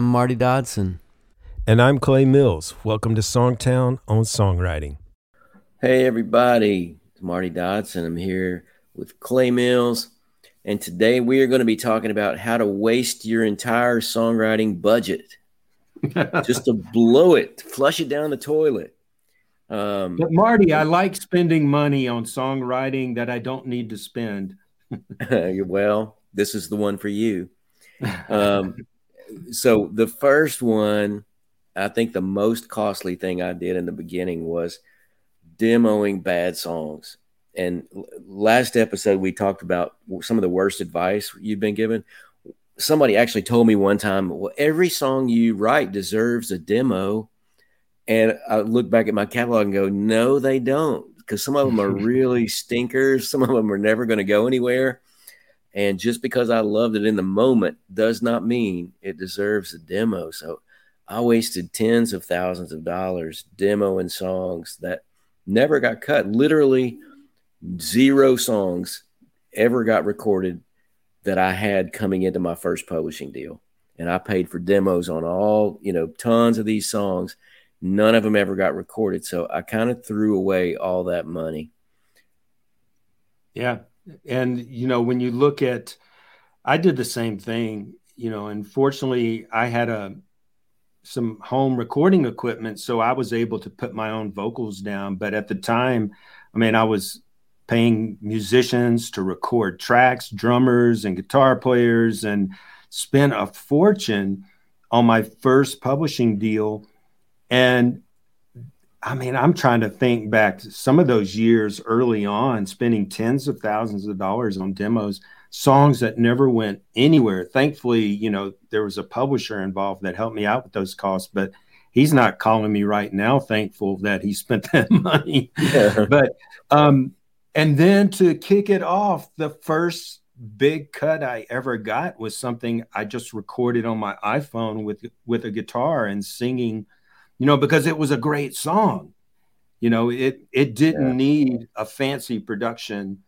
I'm Marty Dodson. And I'm Clay Mills. Welcome to Songtown on Songwriting. Hey, everybody. It's Marty Dodson. I'm here with Clay Mills. And today we are going to be talking about how to waste your entire songwriting budget. Just to blow it, flush it down the toilet. Um, but Marty, I like spending money on songwriting that I don't need to spend. well, this is the one for you. Um, so the first one, I think the most costly thing I did in the beginning was demoing bad songs. And last episode we talked about some of the worst advice you've been given. Somebody actually told me one time, "Well, every song you write deserves a demo." And I look back at my catalog and go, "No, they don't." Because some of them are really stinkers. Some of them are never going to go anywhere. And just because I loved it in the moment does not mean it deserves a demo. So I wasted tens of thousands of dollars demoing songs that never got cut. Literally zero songs ever got recorded that I had coming into my first publishing deal. And I paid for demos on all, you know, tons of these songs. None of them ever got recorded. So I kind of threw away all that money. Yeah and you know when you look at i did the same thing you know and fortunately i had a some home recording equipment so i was able to put my own vocals down. But at the time i mean i was paying musicians to record tracks drummers and guitar players and spent a fortune on my first publishing deal. And I mean, I'm trying to think back to some of those years early on, spending tens of thousands of dollars on demos, songs that never went anywhere. Thankfully, you know, there was a publisher involved that helped me out with those costs, but he's not calling me right now, thankful that he spent that money. Yeah. But, um, and then to kick it off, the first big cut I ever got was something I just recorded on my iPhone with with a guitar and singing you know, because it was a great song. You know, it it didn't yeah. need a fancy production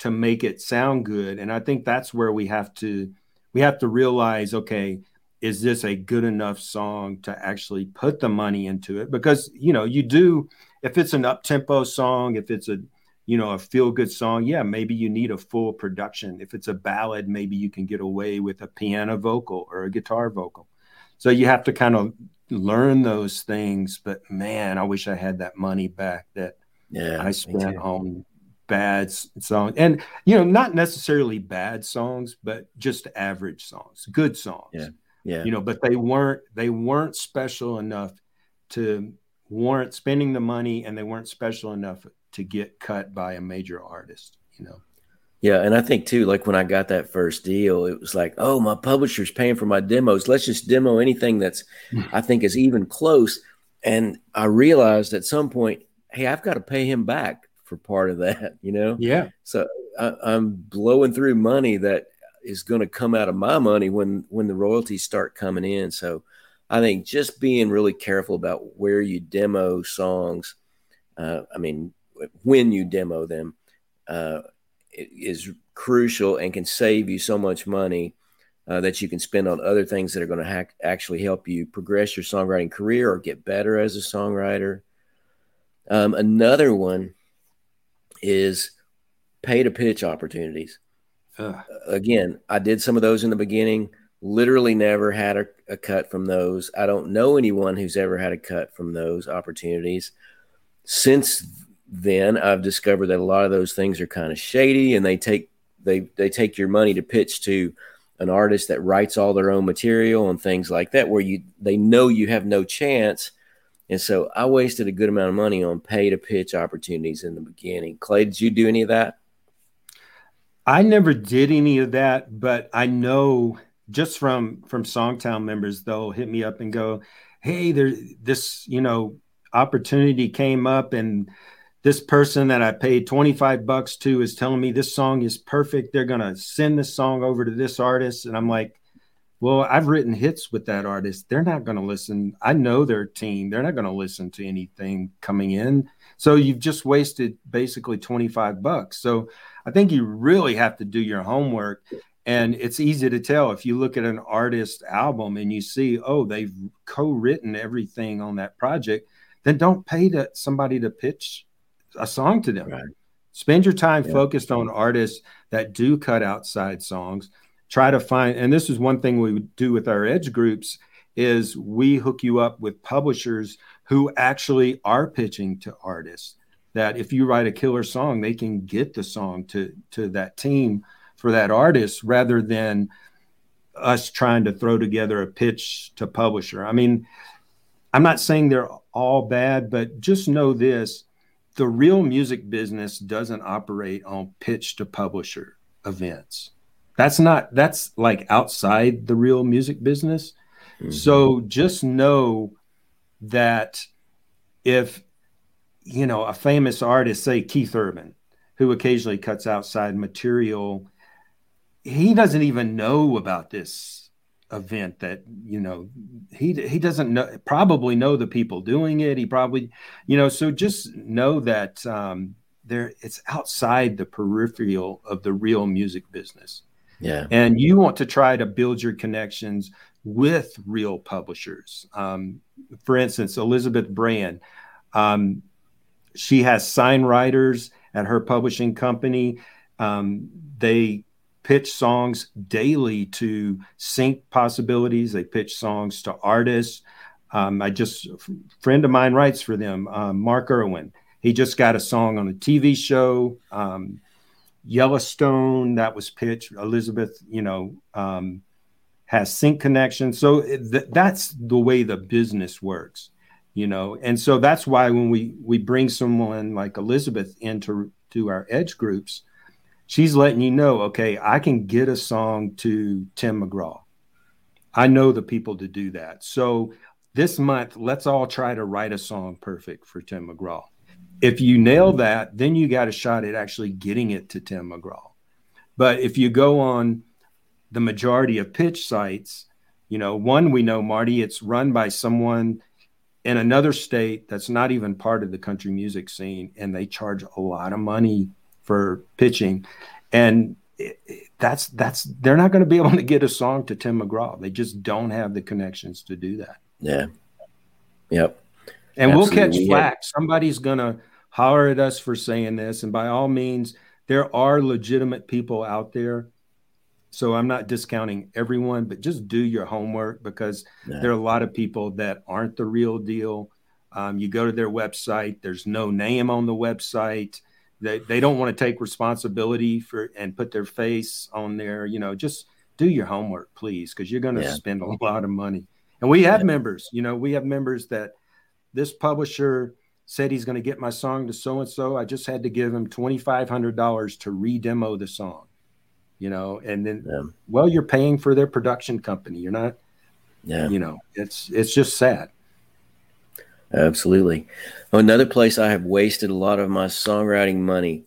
to make it sound good. And I think that's where we have to we have to realize, okay, is this a good enough song to actually put the money into it? Because you know, you do if it's an up tempo song, if it's a you know a feel good song, yeah, maybe you need a full production. If it's a ballad, maybe you can get away with a piano vocal or a guitar vocal. So you have to kind of learn those things. But man, I wish I had that money back that yeah, I spent on bad songs. And, you know, not necessarily bad songs, but just average songs, good songs. Yeah. Yeah. You know, but they weren't they weren't special enough to warrant spending the money and they weren't special enough to get cut by a major artist, you know. Yeah, and I think too, like when I got that first deal, it was like, oh, my publisher's paying for my demos. Let's just demo anything that's I think is even close. And I realized at some point, hey, I've got to pay him back for part of that, you know? Yeah. So I, I'm blowing through money that is going to come out of my money when when the royalties start coming in. So I think just being really careful about where you demo songs. Uh, I mean, when you demo them. Uh, is crucial and can save you so much money uh, that you can spend on other things that are going to ha- actually help you progress your songwriting career or get better as a songwriter. Um, another one is pay to pitch opportunities. Again, I did some of those in the beginning. Literally never had a, a cut from those. I don't know anyone who's ever had a cut from those opportunities. Since then I've discovered that a lot of those things are kind of shady and they take they they take your money to pitch to an artist that writes all their own material and things like that where you they know you have no chance and so I wasted a good amount of money on pay to pitch opportunities in the beginning. Clay, did you do any of that? I never did any of that, but I know just from from Songtown members, they'll hit me up and go, "Hey, there this you know opportunity came up, and this person that I paid 25 bucks to is telling me this song is perfect. They're going to send this song over to this artist. And I'm like, well, I've written hits with that artist. They're not going to listen. I know their team. They're not going to listen to anything coming in. So you've just wasted basically 25 bucks. So I think you really have to do your homework. And it's easy to tell if you look at an artist album and you see, oh, they've co-written everything on that project, then don't pay to somebody to pitch a song to them. Right. Spend your time yeah. focused on artists that do cut outside songs. Try to find, and this is one thing we do with our edge groups is we hook you up with publishers who actually are pitching to artists that if you write a killer song they can get the song to to that team for that artist rather than us trying to throw together a pitch to publisher i mean i'm not saying they're all bad but just know this the real music business doesn't operate on pitch to publisher events that's not that's like outside the real music business mm-hmm. so just know that if you know a famous artist say keith urban who occasionally cuts outside material he doesn't even know about this event that you know he he doesn't know probably know the people doing it. He probably you know so just know that um there it's outside the peripheral of the real music business. Yeah. And you want to try to build your connections with real publishers. Um, for instance elizabeth brand um, she has sign writers at her publishing company. Um, they pitch songs daily to sync possibilities. They pitch songs to artists. Um, I just a friend of mine writes for them, um, Mark Irwin. He just got a song on a TV show, um, Yellowstone, that was pitched. Elizabeth, you know, um, has sync connections. So th- that's the way the business works, you know. And so that's why when we we bring someone like Elizabeth into to our edge groups, she's letting you know, okay, I can get a song to Tim McGraw. I know the people to do that. So this month, let's all try to write a song perfect for Tim McGraw. If you nail that, then you got a shot at actually getting it to Tim McGraw. But if you go on the majority of pitch sites, you know, one we know, Marty, it's run by someone in another state that's not even part of the country music scene, and they charge a lot of money for pitching, and that's that's they're not going to be able to get a song to Tim McGraw. They just don't have the connections to do that. Yeah. Yep. And Absolutely. we'll catch flack. Somebody's going to holler at us for saying this, and by all means, there are legitimate people out there. So I'm not discounting everyone, but just do your homework because yeah. there are a lot of people that aren't the real deal. Um, you go to their website, there's no name on the website they, they don't want to take responsibility for and put their face on there you know just do your homework please because you're going to yeah. spend a lot of money and we have yeah. members you know we have members that this publisher said he's going to get my song to so and so i just had to give him $2500 to re-demo the song you know and then yeah. well you're paying for their production company you're not yeah you know it's it's just sad Absolutely. Another place I have wasted a lot of my songwriting money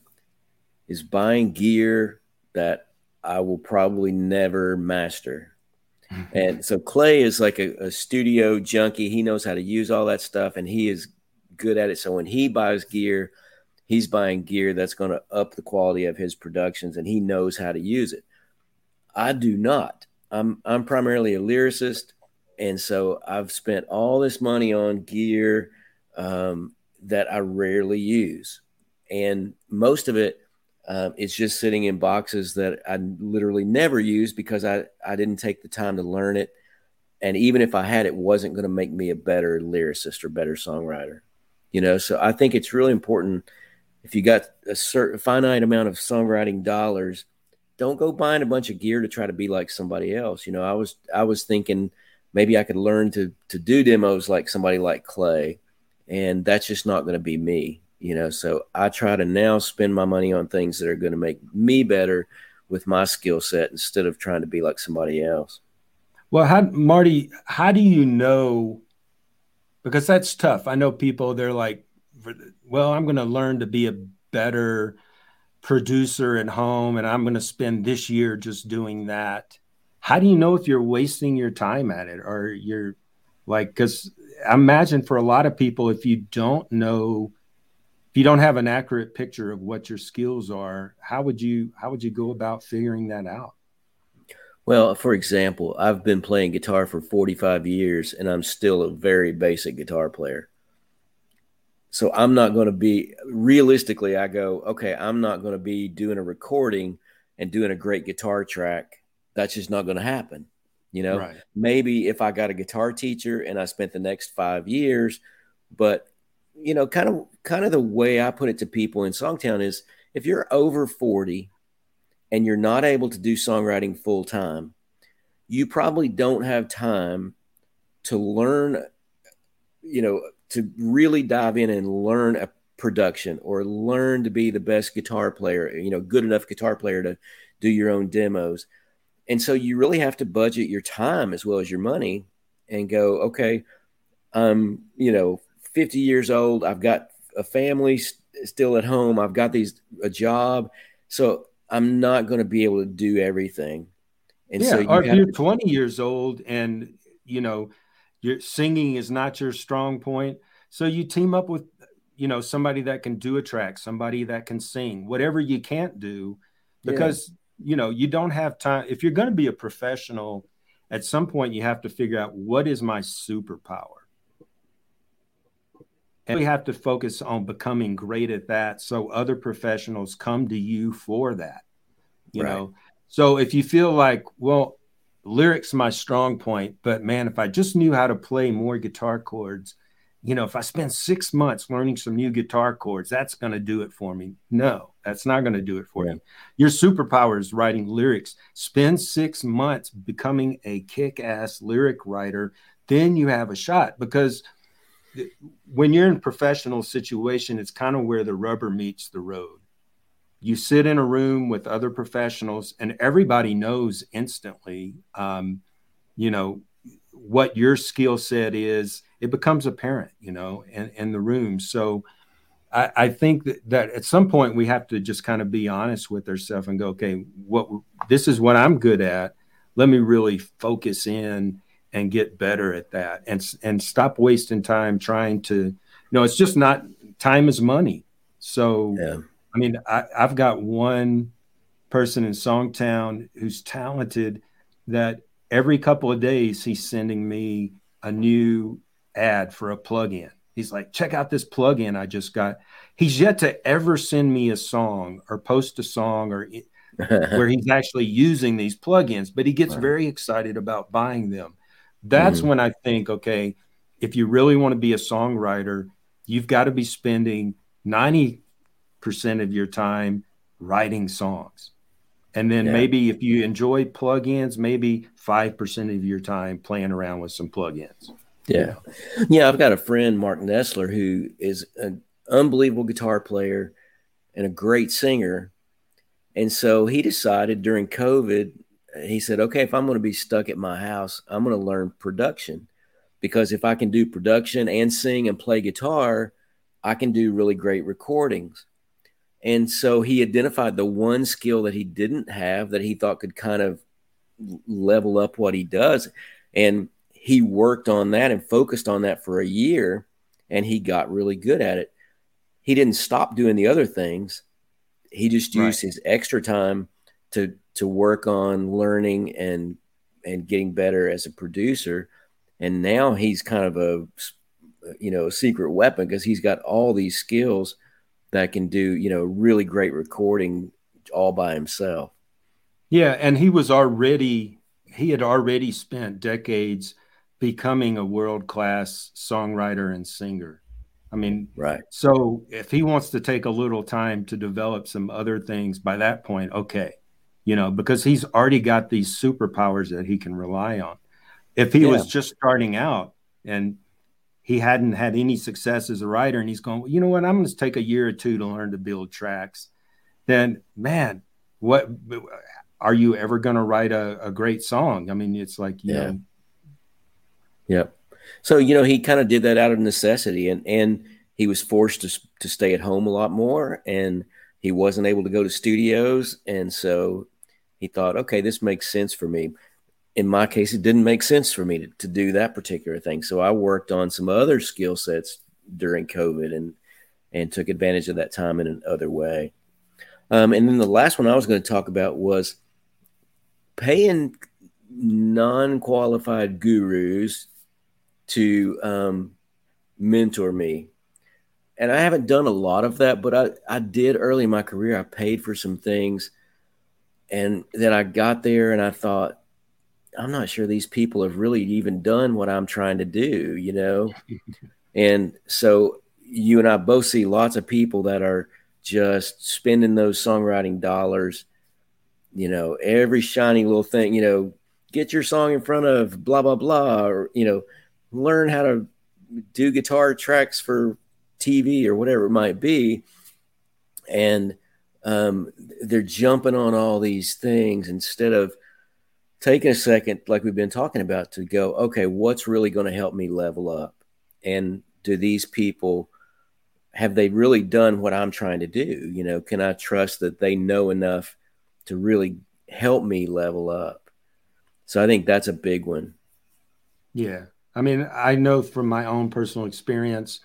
is buying gear that I will probably never master. Mm-hmm. And so Clay is like a, a, studio junkie. He knows how to use all that stuff and he is good at it. So when he buys gear, he's buying gear that's going to up the quality of his productions and he knows how to use it. I do not. I'm I'm primarily a lyricist and so I've spent all this money on gear um, that I rarely use, and most of it um, is just sitting in boxes that I literally never use because I I didn't take the time to learn it, and even if I had, it wasn't going to make me a better lyricist or better songwriter, you know. So I think it's really important if you got a certain finite amount of songwriting dollars, don't go buying a bunch of gear to try to be like somebody else. You know, I was I was thinking maybe I could learn to to do demos like somebody like Clay, and that's just not going to be me, you know. So I try to now spend my money on things that are going to make me better with my skill set instead of trying to be like somebody else. Well, how Marty, how do you know? Because that's tough. I know people they're like, well, I'm going to learn to be a better producer at home, and I'm going to spend this year just doing that how do you know if you're wasting your time at it or you're like because i imagine for a lot of people if you don't know if you don't have an accurate picture of what your skills are how would you how would you go about figuring that out Well, for example, I've been playing guitar for 45 years and I'm still a very basic guitar player. So I'm not going to be realistically, I go, okay, I'm not going to be doing a recording and doing a great guitar track. That's just not going to happen. You know, right. maybe if I got a guitar teacher and I spent the next five years, but you know, kind of kind of the way I put it to people in Songtown is if you're over 40 and you're not able to do songwriting full time, you probably don't have time to learn, you know, to really dive in and learn a production or learn to be the best guitar player, you know, good enough guitar player to do your own demos. And so you really have to budget your time as well as your money and go, okay, I'm, you know, 50 years old. I've got a family st- still at home. I've got these a job. So I'm not going to be able to do everything. And yeah, so you or if you're to- 20 years old and you know your singing is not your strong point, so you team up with you know somebody that can do a track, somebody that can sing, whatever you can't do, because yeah. You know you don't have time. If you're going to be a professional, at some point you have to figure out what is my superpower. And we have to focus on becoming great at that so other professionals come to you for that. You right. know, so if you feel like, well, lyrics my strong point, but man, if I just knew how to play more guitar chords, you know, if I spend six months learning some new guitar chords, that's going to do it for me. No, that's not going to do it for yeah. you. Your superpower is writing lyrics. Spend six months becoming a kick ass lyric writer. Then you have a shot because when you're in a professional situation, it's kind of where the rubber meets the road you sit in a room with other professionals and everybody knows instantly um, you know what your skill set is it becomes apparent you know in, in the room. So I, I think that, that at some point we have to just kind of be honest with ourselves and go okay what this is what i'm good at. Let me really focus in and get better at that and and stop wasting time trying to you know it's just not time is money. So yeah. I mean, I, have got one person in Songtown who's talented that every couple of days he's sending me a new ad for a plugin. He's like, check out this plugin I just got. He's yet to ever send me a song or post a song or where he's actually using these plugins, but he gets wow. very excited about buying them. That's mm-hmm. when I think, okay, if you really want to be a songwriter, you've got to be spending 90 percent of your time writing songs. And then yeah. maybe if you enjoy plugins, maybe 5% of your time playing around with some plugins. Yeah. Yeah. I've got a friend, Mark Nesler, who is an unbelievable guitar player and a great singer. And so he decided during COVID, he said, okay, if I'm going to be stuck at my house, I'm going to learn production because if I can do production and sing and play guitar, I can do really great recordings. And so he identified the one skill that he didn't have that he thought could kind of level up what he does. And he worked on that and focused on that for a year and he got really good at it. He didn't stop doing the other things. He just used right. his extra time to to work on learning and and getting better as a producer. And now he's kind of a you know, a secret weapon because he's got all these skills that can do you know really great recording all by himself. Yeah, and he was already he had already spent decades becoming a world class songwriter and singer. I mean, right. So if he wants to take a little time to develop some other things by that point, okay, you know, because he's already got these superpowers that he can rely on. If he yeah. was just starting out and he hadn't had any success as a writer and he's going well, you know what i'm going to take a year or two to learn to build tracks then man what are you ever going to write a, a, great song i mean it's like you yeah. know yep so you know he kind of did that out of necessity and and he was forced to, to stay at home a lot more and he wasn't able to go to studios and so he thought okay this makes sense for me in my case, it didn't make sense for me to, to do that particular thing. So I worked on some other skill sets during COVID and and took advantage of that time in another way. Um, and then the last one I was going to talk about was paying non-qualified gurus to um, mentor me. And I haven't done a lot of that, but I, I did early in my career. I paid for some things. And then I got there and I thought, I'm not sure these people have really even done what I'm trying to do, you know? and so you and I both see lots of people that are just spending those songwriting dollars, you know, every shiny little thing, you know, get your song in front of blah, blah, blah, or, you know, learn how to do guitar tracks for TV or whatever it might be. And um, they're jumping on all these things instead of taking a second, like we've been talking about, to go, okay, what's really going to help me level up? And do these people have they really done what I'm trying to do? You know, can I trust that they know enough to really help me level up? So I think that's a big one. Yeah. I mean, I know from my own personal experience,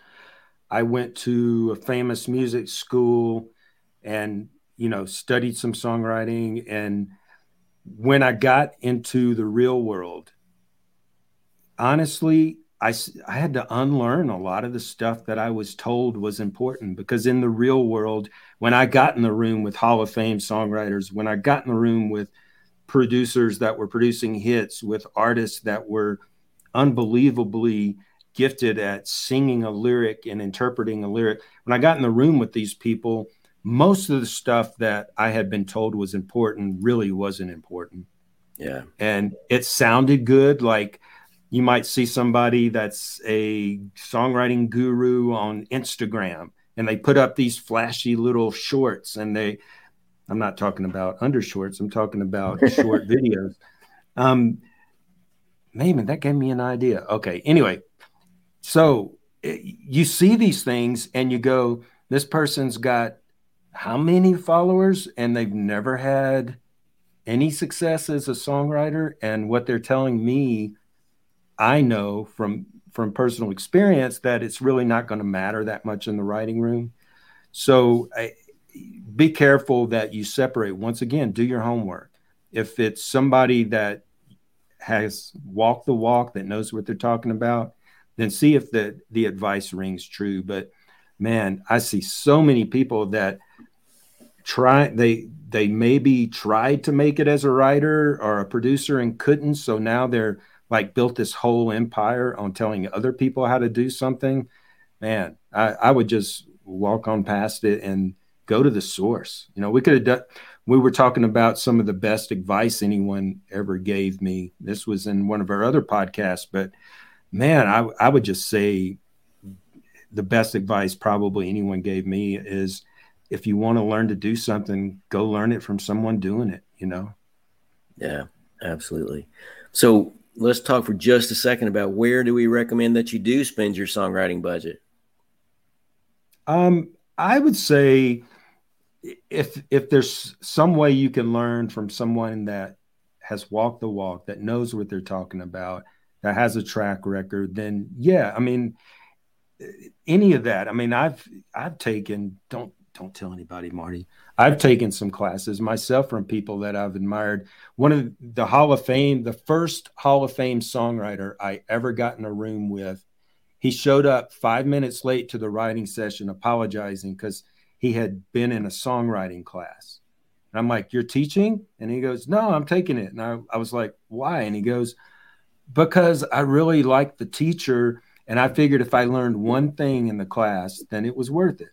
I went to a famous music school and, you know, studied some songwriting. And when I got into the real world, honestly, I, I had to unlearn a lot of the stuff that I was told was important because in the real world, when I got in the room with Hall of Fame songwriters, when I got in the room with producers that were producing hits, with artists that were unbelievably gifted at singing a lyric and interpreting a lyric. When I got in the room with these people, most of the stuff that I had been told was important really wasn't important. Yeah. And it sounded good. Like you might see somebody that's a songwriting guru on Instagram and they put up these flashy little shorts and they, I'm not talking about undershorts, I'm talking about short videos. Um, man, that gave me an idea. Okay. Anyway, so eh, you see these things and you go, this person's got how many followers and they've never had any success as a songwriter. And what they're telling me, I know from from personal experience that it's really not going to matter that much in the writing room. So I, be careful that you separate. Once again, do your homework. If it's somebody that has walked the walk, that knows what they're talking about, then see if the the advice rings true. But man, I see so many people that try they they maybe tried to make it as a writer or a producer and couldn't, so now they're like built this whole empire on telling other people how to do something. Man, I, I would just walk on past it and go to the source. You know, we could have done we were talking about some of the best advice anyone ever gave me. This was in one of our other podcasts, but man, I, I would just say the best advice probably anyone gave me is if you want to learn to do something, go learn it from someone doing it, you know? Yeah, absolutely. So let's talk for just a second about where do we recommend that you do spend your songwriting budget? Um, I would say if if there's some way you can learn from someone that has walked the walk, that knows what they're talking about, that has a track record, then yeah, I mean, any of that. I mean, I've I've taken don't don't tell anybody, Marty. I've taken some classes myself from people that I've admired. One of the Hall of Fame, the first Hall of Fame songwriter I ever got in a room with, he showed up five minutes late to the writing session, apologizing because he had been in a songwriting class. And I'm like, You're teaching? And he goes, No, I'm taking it. And I, I was like, Why? And he goes, Because I really like the teacher. And I figured if I learned one thing in the class, then it was worth it.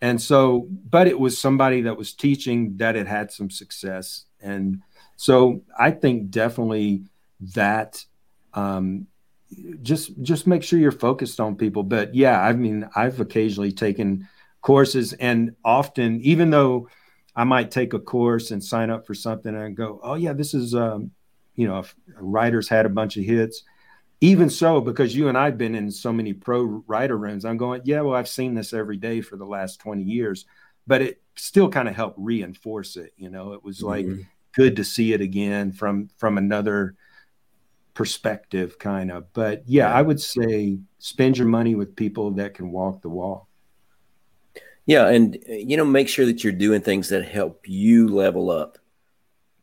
And so, but it was somebody that was teaching that had had some success. And so I think definitely that um, just just make sure you're focused on people. But yeah, I mean, I've occasionally taken courses. And often even though i might take a course and sign up for something and go oh yeah this is um, you know a writers had a bunch of hits. Even so because you and i've been in so many pro writer rooms i'm going yeah well i've seen this every day for the last 20 years. But it still kind of helped reinforce it you know? It was like mm-hmm. good to see it again from from another perspective kind of but yeah, yeah. I would say spend your money with people that can walk the walk yeah, and uh, you know, make sure that you're doing things that help you level up.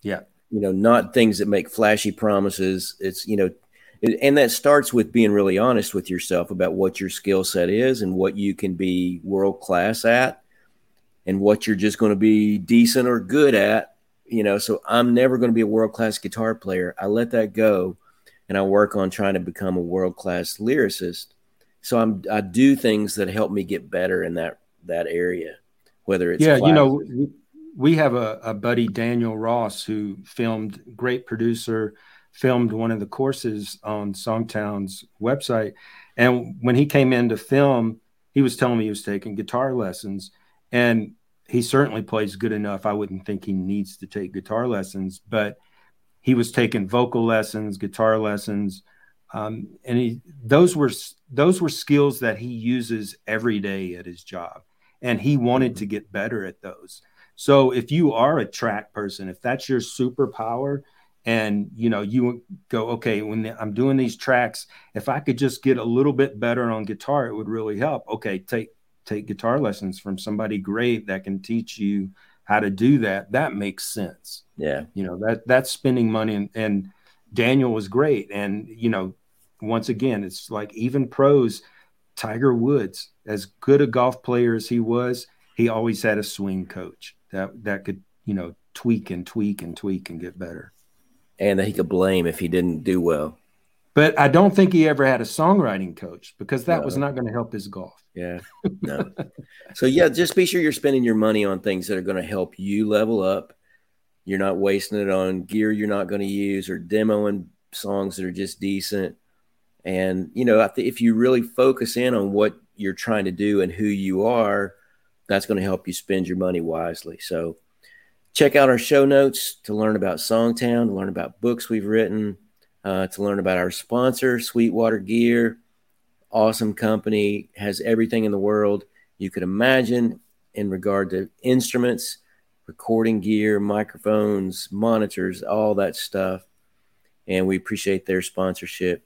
Yeah. you know, not things that make flashy promises. It's, you know, it, and that starts with being really honest with yourself about what your skill set is and what you can be world class at and what you're just going to be decent or good at. You know, so I'm never going to be a world class guitar player. I let that go and I work on trying to become a world class lyricist. So I'm I do things that help me get better in that that area, whether it's yeah, you know, we have a, a buddy Daniel Ross who filmed, great producer, filmed one of the courses on Songtown's website, and when he came in to film, he was telling me he was taking guitar lessons, and he certainly plays good enough. I wouldn't think he needs to take guitar lessons, but he was taking vocal lessons, guitar lessons, um, and he those were those were skills that he uses every day at his job, and he wanted to get better at those. So if you are a track person, if that's your superpower, and you know you go okay when i'm doing these tracks if i could just get a little bit better on guitar it would really help. Okay take take guitar lessons from somebody great that can teach you how to do that. That makes sense. Yeah. You know that that's spending money and, and daniel was great. And you know once again it's like even pros tiger woods as good a golf player as he was he always had a swing coach that that could you know tweak and tweak and tweak and get better and that he could blame if he didn't do well but I don't think he ever had a songwriting coach because that no. was not going to help his golf. Yeah. No. so yeah, just be sure you're spending your money on things that are going to help you level up. You're not wasting it on gear you're not going to use or demoing songs that are just decent. And you know, if you really focus in on what you're trying to do and who you are, that's going to help you spend your money wisely. So check out our show notes to learn about Songtown, to learn about books we've written uh, to learn about our sponsor, Sweetwater Gear. Awesome company, has everything in the world you could imagine in regard to instruments, recording gear, microphones, monitors, all that stuff. And we appreciate their sponsorship.